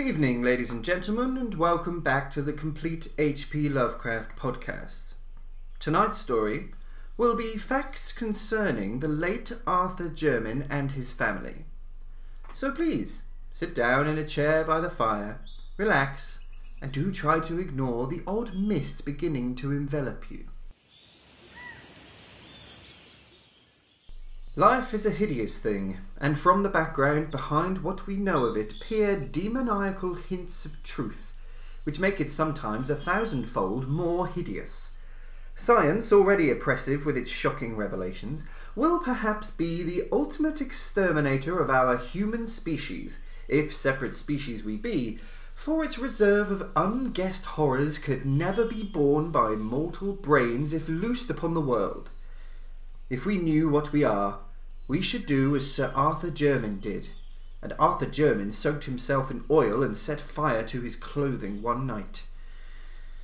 Good evening, ladies and gentlemen, and welcome back to the Complete H.P. Lovecraft podcast. Tonight's story will be facts concerning the late Arthur Jermyn and his family. So please, sit down in a chair by the fire, relax, and do try to ignore the odd mist beginning to envelop you. Life is a hideous thing, and from the background behind what we know of it peer demoniacal hints of truth, which make it sometimes a thousandfold more hideous. Science, already oppressive with its shocking revelations, will perhaps be the ultimate exterminator of our human species, if separate species we be, for its reserve of unguessed horrors could never be borne by mortal brains if loosed upon the world. If we knew what we are, we should do as Sir Arthur Jermyn did. And Arthur Jermyn soaked himself in oil and set fire to his clothing one night.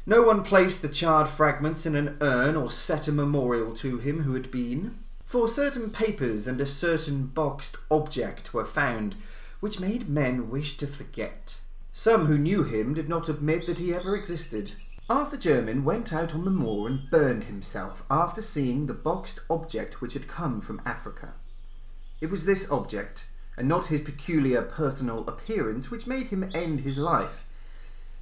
No one placed the charred fragments in an urn or set a memorial to him who had been, for certain papers and a certain boxed object were found which made men wish to forget. Some who knew him did not admit that he ever existed, Arthur Jermyn went out on the moor and burned himself after seeing the boxed object which had come from Africa. It was this object, and not his peculiar personal appearance, which made him end his life.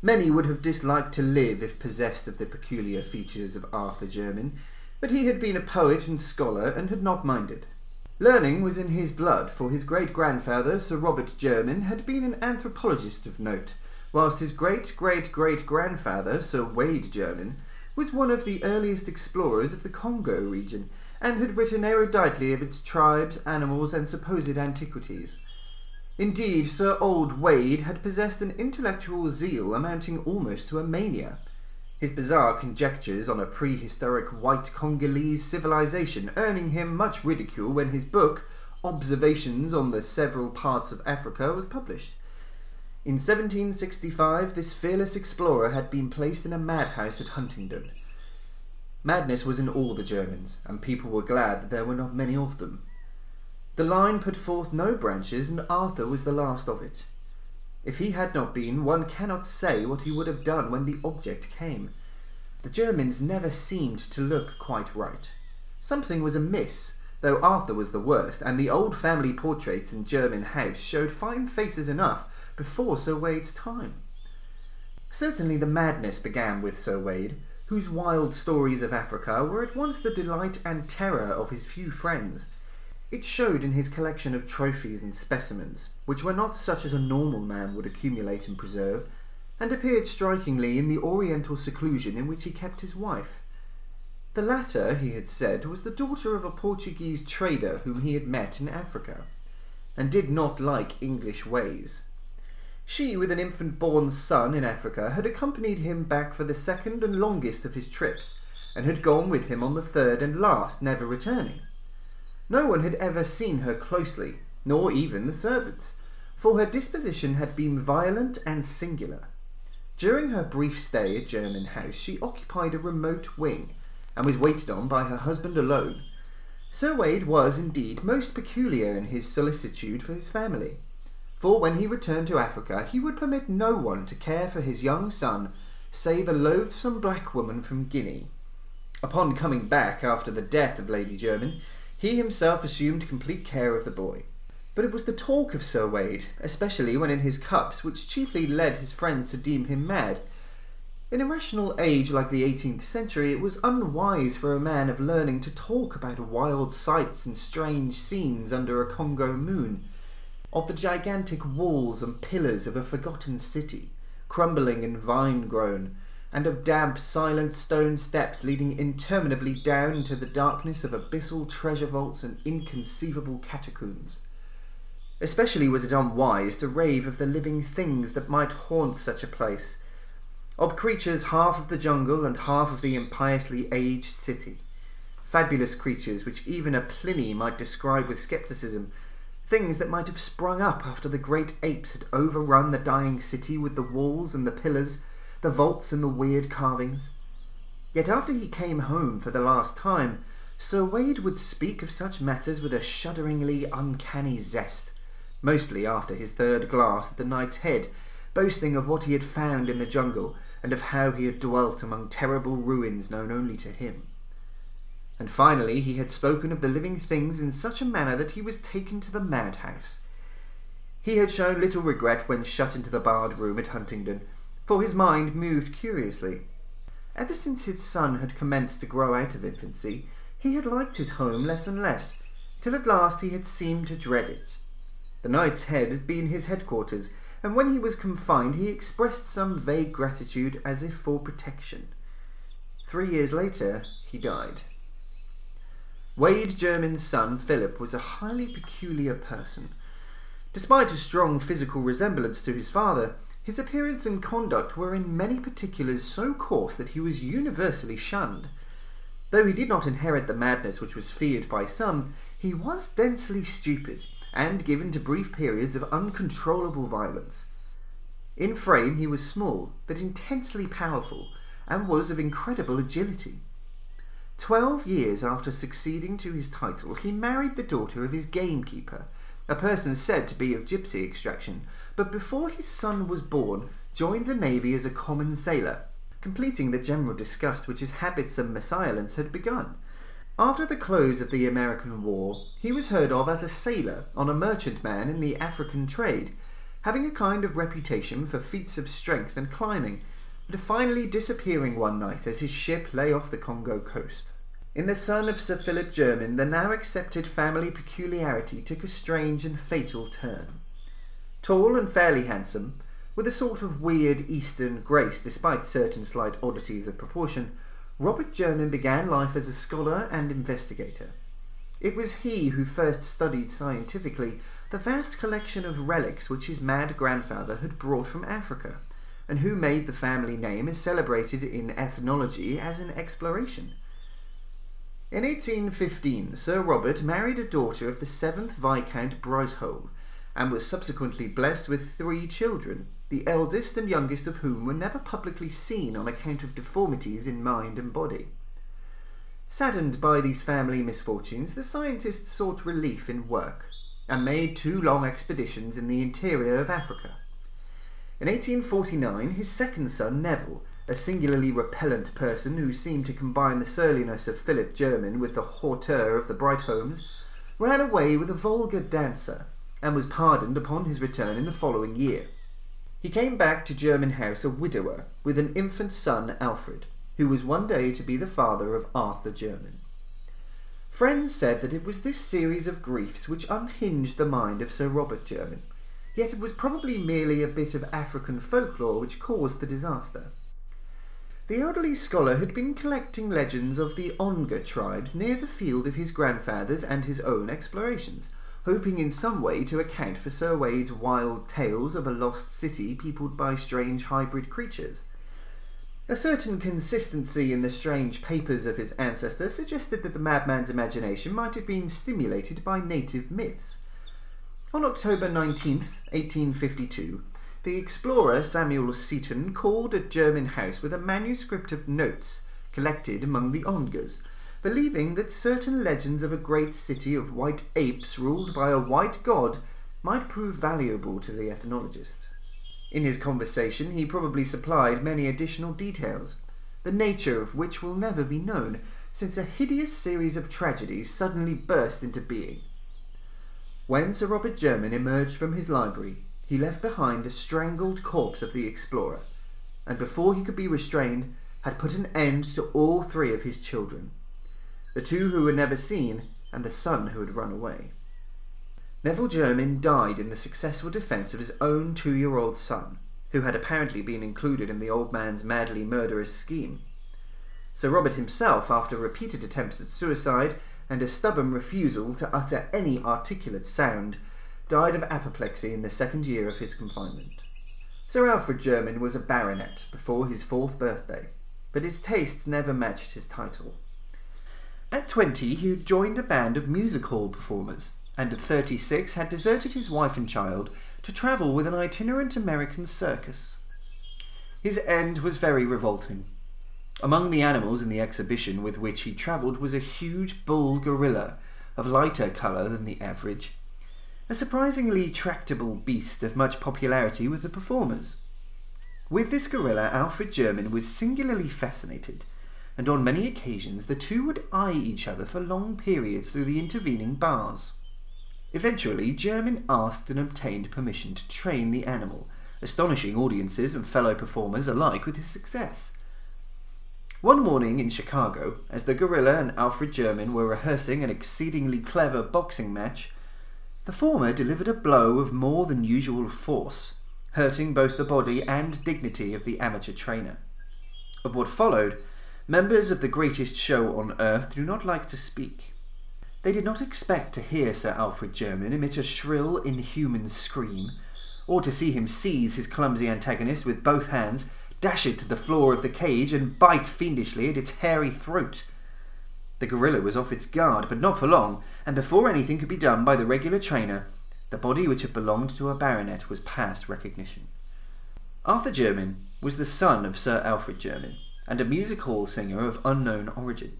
Many would have disliked to live if possessed of the peculiar features of Arthur Jermyn, but he had been a poet and scholar and had not minded. Learning was in his blood, for his great grandfather, Sir Robert Jermyn, had been an anthropologist of note whilst his great great great grandfather, Sir Wade Jermyn, was one of the earliest explorers of the Congo region, and had written eruditely of its tribes, animals, and supposed antiquities. Indeed, Sir Old Wade had possessed an intellectual zeal amounting almost to a mania. His bizarre conjectures on a prehistoric white Congolese civilization earning him much ridicule when his book, Observations on the Several Parts of Africa, was published. In 1765, this fearless explorer had been placed in a madhouse at Huntingdon. Madness was in all the Jermyns, and people were glad that there were not many of them. The line put forth no branches, and Arthur was the last of it. If he had not been, one cannot say what he would have done when the object came. The Jermyns never seemed to look quite right. Something was amiss, though Arthur was the worst, and the old family portraits in Jermyn House showed fine faces enough before Sir Wade's time. Certainly the madness began with Sir Wade, whose wild stories of Africa were at once the delight and terror of his few friends. It showed in his collection of trophies and specimens, which were not such as a normal man would accumulate and preserve, and appeared strikingly in the oriental seclusion in which he kept his wife. The latter, he had said, was the daughter of a Portuguese trader whom he had met in Africa, and did not like English ways. She, with an infant born son in Africa, had accompanied him back for the second and longest of his trips, and had gone with him on the third and last, never returning. No one had ever seen her closely, nor even the servants, for her disposition had been violent and singular. During her brief stay at Jermyn House, she occupied a remote wing, and was waited on by her husband alone. Sir Wade was, indeed, most peculiar in his solicitude for his family for when he returned to Africa he would permit no one to care for his young son save a loathsome black woman from Guinea. Upon coming back after the death of Lady Jermyn, he himself assumed complete care of the boy. But it was the talk of Sir Wade, especially when in his cups, which chiefly led his friends to deem him mad. In a rational age like the eighteenth century, it was unwise for a man of learning to talk about wild sights and strange scenes under a Congo moon of the gigantic walls and pillars of a forgotten city, crumbling and vine grown, and of damp, silent stone steps leading interminably down into the darkness of abyssal treasure vaults and inconceivable catacombs. Especially was it unwise to rave of the living things that might haunt such a place, of creatures half of the jungle and half of the impiously aged city, fabulous creatures which even a Pliny might describe with scepticism Things that might have sprung up after the great apes had overrun the dying city with the walls and the pillars, the vaults and the weird carvings. Yet after he came home for the last time, Sir Wade would speak of such matters with a shudderingly uncanny zest, mostly after his third glass at the Knight's Head, boasting of what he had found in the jungle and of how he had dwelt among terrible ruins known only to him. And finally, he had spoken of the living things in such a manner that he was taken to the madhouse. He had shown little regret when shut into the barred room at Huntingdon, for his mind moved curiously. Ever since his son had commenced to grow out of infancy, he had liked his home less and less, till at last he had seemed to dread it. The Knight's Head had been his headquarters, and when he was confined he expressed some vague gratitude as if for protection. Three years later, he died. Wade Jermyn's son, Philip, was a highly peculiar person. Despite a strong physical resemblance to his father, his appearance and conduct were in many particulars so coarse that he was universally shunned. Though he did not inherit the madness which was feared by some, he was densely stupid, and given to brief periods of uncontrollable violence. In frame he was small, but intensely powerful, and was of incredible agility. Twelve years after succeeding to his title, he married the daughter of his gamekeeper, a person said to be of gypsy extraction, but before his son was born, joined the navy as a common sailor, completing the general disgust which his habits and mésalliance had begun. After the close of the American War, he was heard of as a sailor on a merchantman in the African trade, having a kind of reputation for feats of strength and climbing, finally disappearing one night as his ship lay off the Congo coast. In the son of Sir Philip Jermyn, the now accepted family peculiarity took a strange and fatal turn. Tall and fairly handsome, with a sort of weird Eastern grace despite certain slight oddities of proportion, Robert Jermyn began life as a scholar and investigator. It was he who first studied scientifically the vast collection of relics which his mad grandfather had brought from Africa, and who made the family name is celebrated in ethnology as an exploration. In 1815, Sir Robert married a daughter of the seventh Viscount Brightholme, and was subsequently blessed with three children, the eldest and youngest of whom were never publicly seen on account of deformities in mind and body. Saddened by these family misfortunes, the scientist sought relief in work, and made two long expeditions in the interior of Africa. In 1849, his second son, Neville, a singularly repellent person who seemed to combine the surliness of Philip Jermyn with the hauteur of the Brightholmes, ran away with a vulgar dancer, and was pardoned upon his return in the following year. He came back to Jermyn House a widower, with an infant son, Alfred, who was one day to be the father of Arthur Jermyn. Friends said that it was this series of griefs which unhinged the mind of Sir Robert Jermyn, yet it was probably merely a bit of African folklore which caused the disaster. The elderly scholar had been collecting legends of the Onga tribes near the field of his grandfather's and his own explorations, hoping in some way to account for Sir Wade's wild tales of a lost city peopled by strange hybrid creatures. A certain consistency in the strange papers of his ancestor suggested that the madman's imagination might have been stimulated by native myths. On October 19th, 1852, the explorer Samuel Seaton called at Jermyn House with a manuscript of notes collected among the Ongas, believing that certain legends of a great city of white apes ruled by a white god might prove valuable to the ethnologist. In his conversation, he probably supplied many additional details, the nature of which will never be known, since a hideous series of tragedies suddenly burst into being. When Sir Robert Jermyn emerged from his library, he left behind the strangled corpse of the explorer, and before he could be restrained, had put an end to all three of his children the two who were never seen, and the son who had run away. Neville Jermyn died in the successful defence of his own two year old son, who had apparently been included in the old man's madly murderous scheme. Sir Robert himself, after repeated attempts at suicide and a stubborn refusal to utter any articulate sound, died of apoplexy in the second year of his confinement. Sir Alfred Jermyn was a baronet before his fourth birthday, but his tastes never matched his title. At twenty, he had joined a band of music hall performers, and at thirty six had deserted his wife and child to travel with an itinerant American circus. His end was very revolting. Among the animals in the exhibition with which he travelled was a huge bull gorilla of lighter colour than the average, a surprisingly tractable beast of much popularity with the performers, With this gorilla, Alfred Jermyn was singularly fascinated, and on many occasions the two would eye each other for long periods through the intervening bars. Eventually, Jermyn asked and obtained permission to train the animal, astonishing audiences and fellow performers alike with his success. One morning in Chicago, as the gorilla and Alfred Jermyn were rehearsing an exceedingly clever boxing match, the former delivered a blow of more than usual force, hurting both the body and dignity of the amateur trainer. Of what followed, members of the greatest show on earth do not like to speak. They did not expect to hear Sir Alfred Jermyn emit a shrill, inhuman scream, or to see him seize his clumsy antagonist with both hands, dash it to the floor of the cage, and bite fiendishly at its hairy throat. The gorilla was off its guard, but not for long, and before anything could be done by the regular trainer, the body which had belonged to a baronet was past recognition. Arthur Jermyn was the son of Sir Alfred Jermyn, and a music hall singer of unknown origin.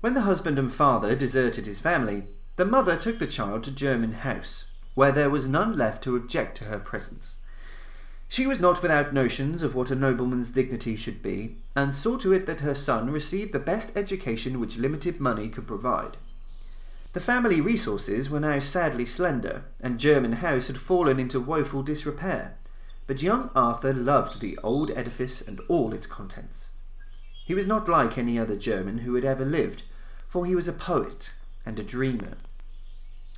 When the husband and father deserted his family, the mother took the child to Jermyn House, where there was none left to object to her presence. She was not without notions of what a nobleman's dignity should be, and saw to it that her son received the best education which limited money could provide. The family resources were now sadly slender, and Jermyn House had fallen into woeful disrepair, but young Arthur loved the old edifice and all its contents. He was not like any other Jermyn who had ever lived, for he was a poet and a dreamer.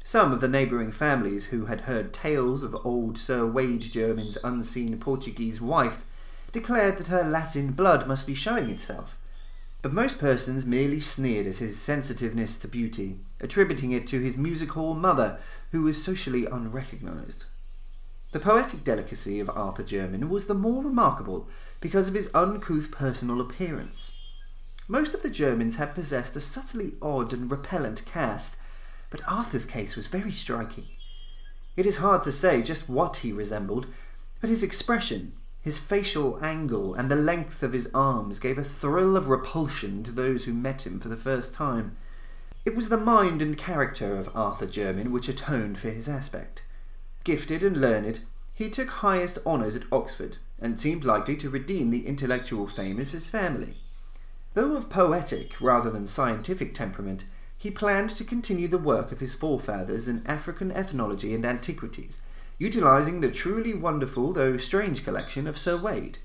Some of the neighbouring families who had heard tales of old Sir Wade Jermyn's unseen Portuguese wife declared that her Latin blood must be showing itself. But most persons merely sneered at his sensitiveness to beauty, attributing it to his music hall mother, who was socially unrecognised. The poetic delicacy of Arthur Jermyn was the more remarkable because of his uncouth personal appearance. Most of the Jermyns had possessed a subtly odd and repellent cast, but Arthur's case was very striking. It is hard to say just what he resembled, but his expression, his facial angle, and the length of his arms gave a thrill of repulsion to those who met him for the first time. It was the mind and character of Arthur Jermyn which atoned for his aspect. Gifted and learned, he took highest honours at Oxford, and seemed likely to redeem the intellectual fame of his family. Though of poetic rather than scientific temperament, he planned to continue the work of his forefathers in African ethnology and antiquities, utilizing the truly wonderful though strange collection of Sir Wade.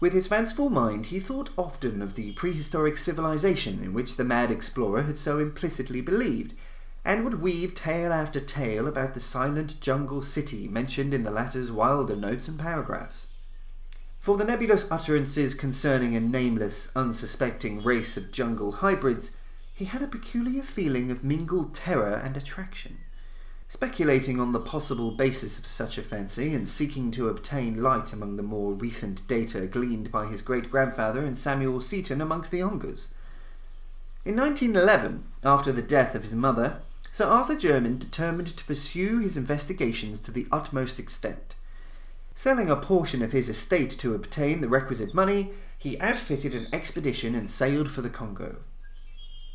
With his fanciful mind, he thought often of the prehistoric civilization in which the mad explorer had so implicitly believed, and would weave tale after tale about the silent jungle city mentioned in the latter's wilder notes and paragraphs. For the nebulous utterances concerning a nameless, unsuspecting race of jungle hybrids he had a peculiar feeling of mingled terror and attraction. Speculating on the possible basis of such a fancy and seeking to obtain light among the more recent data gleaned by his great grandfather and Samuel Seaton amongst the Ongas. In 1911, after the death of his mother, Sir Arthur Jermyn determined to pursue his investigations to the utmost extent. Selling a portion of his estate to obtain the requisite money, he outfitted an expedition and sailed for the Congo.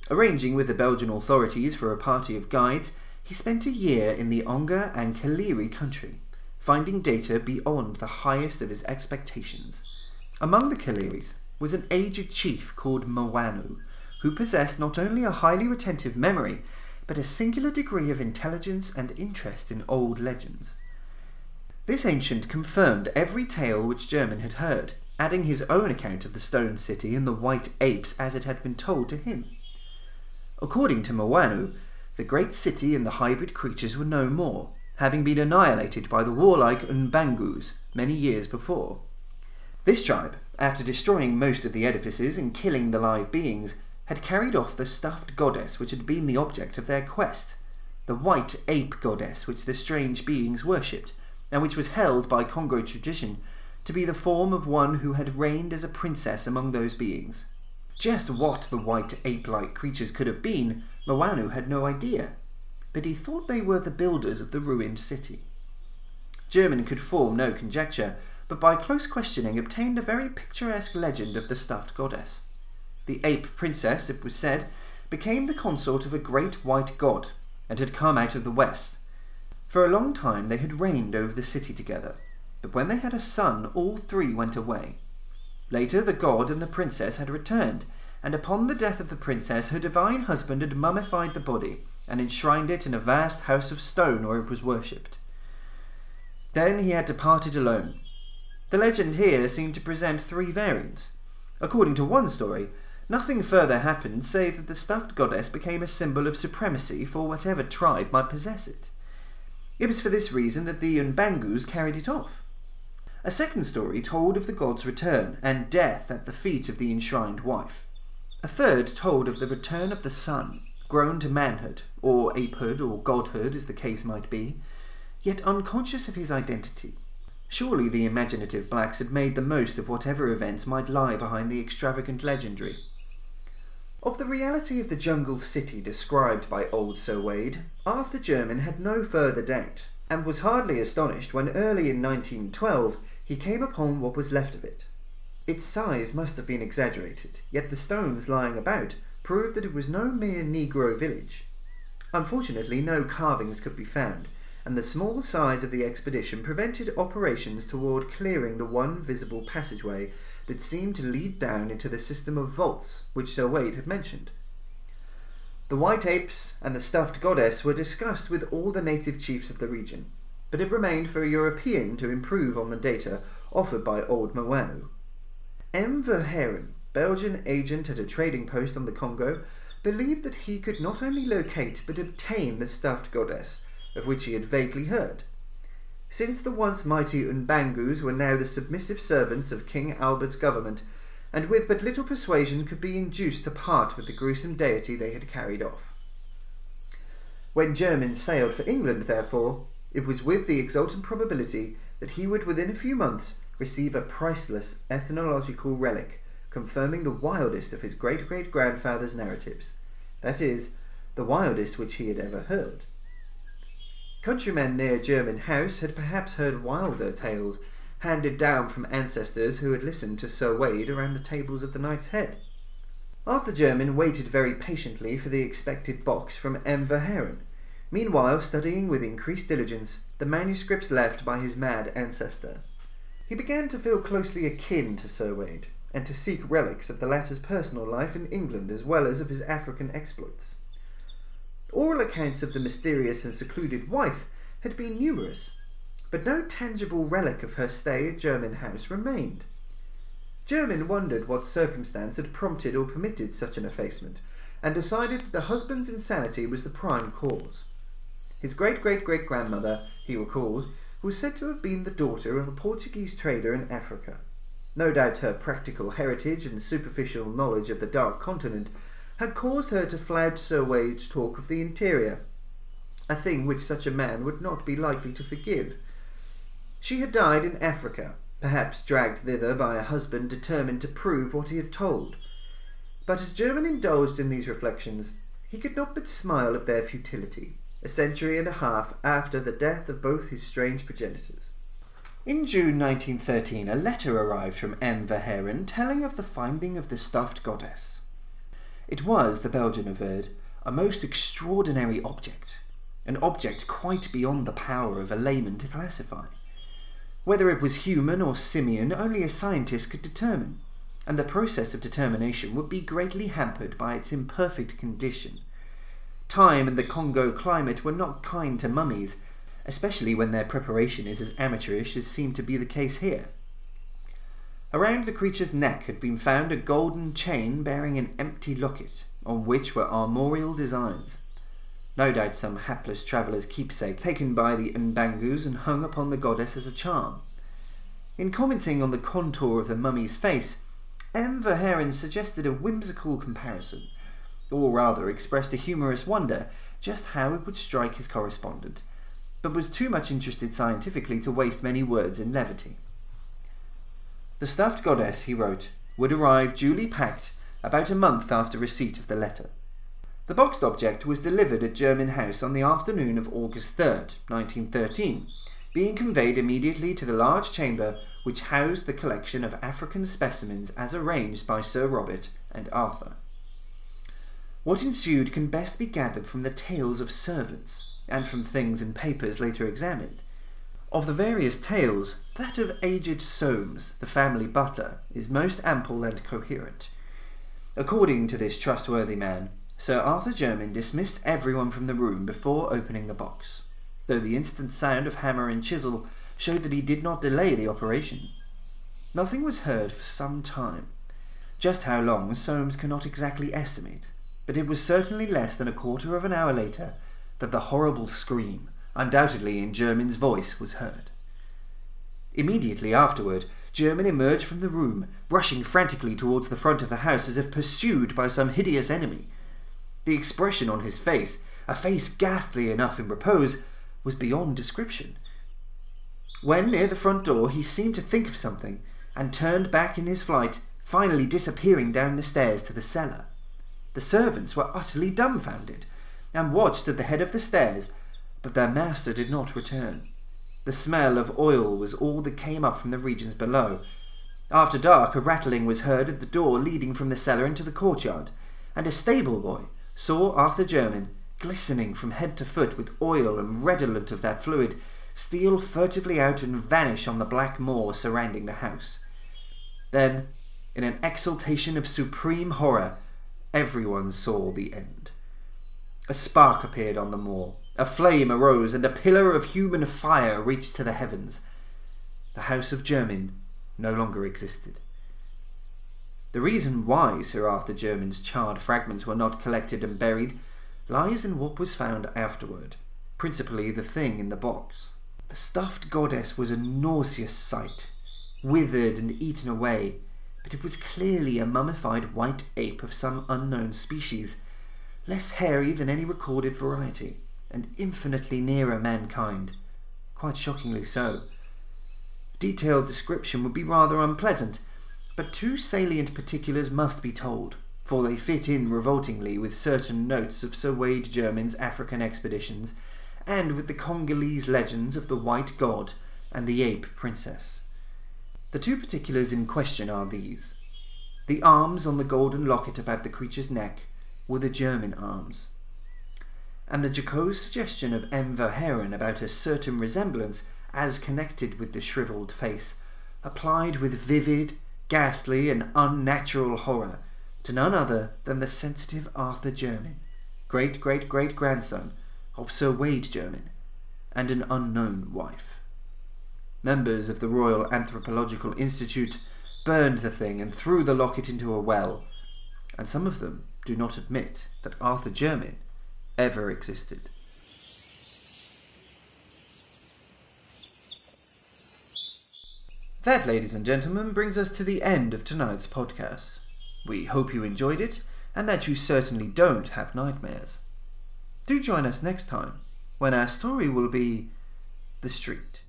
Arranging with the Belgian authorities for a party of guides, he spent a year in the Onga and Kaliri country, finding data beyond the highest of his expectations. Among the Kaliris was an aged chief called Mwanu, who possessed not only a highly retentive memory, but a singular degree of intelligence and interest in old legends. This ancient confirmed every tale which Jermyn had heard, adding his own account of the stone city and the white apes as it had been told to him. According to Mwanu, the great city and the hybrid creatures were no more, having been annihilated by the warlike Mbangus many years before. This tribe, after destroying most of the edifices and killing the live beings, had carried off the stuffed goddess which had been the object of their quest, the white ape goddess which the strange beings worshipped, and which was held by Congo tradition to be the form of one who had reigned as a princess among those beings. Just what the white ape like creatures could have been, Mwanu had no idea, but he thought they were the builders of the ruined city. Jermyn could form no conjecture, but by close questioning obtained a very picturesque legend of the stuffed goddess. The ape princess, it was said, became the consort of a great white god, and had come out of the west. For a long time they had reigned over the city together, but when they had a son, all three went away. Later, the god and the princess had returned, and upon the death of the princess, her divine husband had mummified the body and enshrined it in a vast house of stone where it was worshipped. Then he had departed alone. The legend here seemed to present three variants. According to one story, nothing further happened save that the stuffed goddess became a symbol of supremacy for whatever tribe might possess it. It was for this reason that the Mbangus carried it off. A second story told of the god's return and death at the feet of the enshrined wife. A third told of the return of the son, grown to manhood, or apehood, or godhood, as the case might be, yet unconscious of his identity. Surely the imaginative blacks had made the most of whatever events might lie behind the extravagant legendary. Of the reality of the jungle city described by old Sir Wade, Arthur Jermyn had no further doubt, and was hardly astonished when early in 1912 he came upon what was left of it. Its size must have been exaggerated, yet the stones lying about proved that it was no mere Negro village. Unfortunately, no carvings could be found, and the small size of the expedition prevented operations toward clearing the one visible passageway that seemed to lead down into the system of vaults which Sir Wade had mentioned. The white apes and the stuffed goddess were discussed with all the native chiefs of the region, but it remained for a European to improve on the data offered by old Mwanu. M. Verhaeren, Belgian agent at a trading post on the Congo, believed that he could not only locate but obtain the stuffed goddess, of which he had vaguely heard. Since the once mighty Mbangus were now the submissive servants of King Albert's government, and with but little persuasion could be induced to part with the gruesome deity they had carried off. When Jermyn sailed for England, therefore, it was with the exultant probability that he would within a few months receive a priceless ethnological relic confirming the wildest of his great great grandfather's narratives, that is, the wildest which he had ever heard. Countrymen near Jermyn House had perhaps heard wilder tales handed down from ancestors who had listened to Sir Wade around the tables of the Knight's Head. Arthur Jermyn waited very patiently for the expected box from M. Verhaeren, meanwhile studying with increased diligence the manuscripts left by his mad ancestor. He began to feel closely akin to Sir Wade, and to seek relics of the latter's personal life in England as well as of his African exploits. Oral accounts of the mysterious and secluded wife had been numerous, but no tangible relic of her stay at Jermyn House remained. Jermyn wondered what circumstance had prompted or permitted such an effacement, and decided that the husband's insanity was the prime cause. His great great great grandmother, he recalled, was said to have been the daughter of a Portuguese trader in Africa. No doubt her practical heritage and superficial knowledge of the Dark Continent had caused her to flout Sir Wade's talk of the interior, a thing which such a man would not be likely to forgive. She had died in Africa, perhaps dragged thither by a husband determined to prove what he had told. But as Jermyn indulged in these reflections, he could not but smile at their futility, a century and a half after the death of both his strange progenitors. In June 1913, a letter arrived from M. Verhaeren telling of the finding of the stuffed goddess. It was, the Belgian averred, a most extraordinary object, an object quite beyond the power of a layman to classify. Whether it was human or simian, only a scientist could determine, and the process of determination would be greatly hampered by its imperfect condition. Time and the Congo climate were not kind to mummies, especially when their preparation is as amateurish as seemed to be the case here. Around the creature's neck had been found a golden chain bearing an empty locket, on which were armorial designs. No doubt some hapless traveller's keepsake taken by the Mbangus and hung upon the goddess as a charm. In commenting on the contour of the mummy's face, M. Verhaeren suggested a whimsical comparison, or rather expressed a humorous wonder just how it would strike his correspondent, but was too much interested scientifically to waste many words in levity. The stuffed goddess, he wrote, would arrive duly packed about a month after receipt of the letter. The boxed object was delivered at Jermyn House on the afternoon of August 3rd, 1913, being conveyed immediately to the large chamber which housed the collection of African specimens as arranged by Sir Robert and Arthur. What ensued can best be gathered from the tales of servants and from things and papers later examined. Of the various tales, that of aged Soames, the family butler, is most ample and coherent. According to this trustworthy man, Sir Arthur Jermyn dismissed everyone from the room before opening the box, though the instant sound of hammer and chisel showed that he did not delay the operation. Nothing was heard for some time. Just how long Soames cannot exactly estimate, but it was certainly less than a quarter of an hour later that the horrible scream, undoubtedly in Jermyn's voice, was heard. Immediately afterward, Jermyn emerged from the room, rushing frantically towards the front of the house as if pursued by some hideous enemy. The expression on his face, a face ghastly enough in repose, was beyond description. When near the front door, he seemed to think of something and turned back in his flight, finally disappearing down the stairs to the cellar. The servants were utterly dumbfounded and watched at the head of the stairs, but their master did not return. The smell of oil was all that came up from the regions below. After dark, a rattling was heard at the door leading from the cellar into the courtyard, and a stable boy saw Arthur Jermyn, glistening from head to foot with oil and redolent of that fluid, steal furtively out and vanish on the black moor surrounding the house. Then, in an exultation of supreme horror, everyone saw the end. A spark appeared on the moor, a flame arose, and a pillar of human fire reached to the heavens. The house of Jermyn no longer existed. The reason why Sir Arthur Jermyn's charred fragments were not collected and buried lies in what was found afterward, principally the thing in the box. The stuffed goddess was a nauseous sight, withered and eaten away, but it was clearly a mummified white ape of some unknown species, less hairy than any recorded variety and infinitely nearer mankind. Quite shockingly so. Detailed description would be rather unpleasant, but two salient particulars must be told, for they fit in revoltingly with certain notes of Sir Wade Jermyn's African expeditions and with the Congolese legends of the White God and the Ape Princess. The two particulars in question are these. The arms on the golden locket about the creature's neck were the Jermyn arms, and the jocose suggestion of M. Verhaeren about a certain resemblance as connected with the shrivelled face, applied with vivid, ghastly, and unnatural horror to none other than the sensitive Arthur Jermyn, great great great grandson of Sir Wade Jermyn, and an unknown wife. Members of the Royal Anthropological Institute burned the thing and threw the locket into a well, and some of them do not admit that Arthur Jermyn ever existed. That, ladies and gentlemen, brings us to the end of tonight's podcast. We hope you enjoyed it and that you certainly don't have nightmares. Do join us next time when our story will be The Street.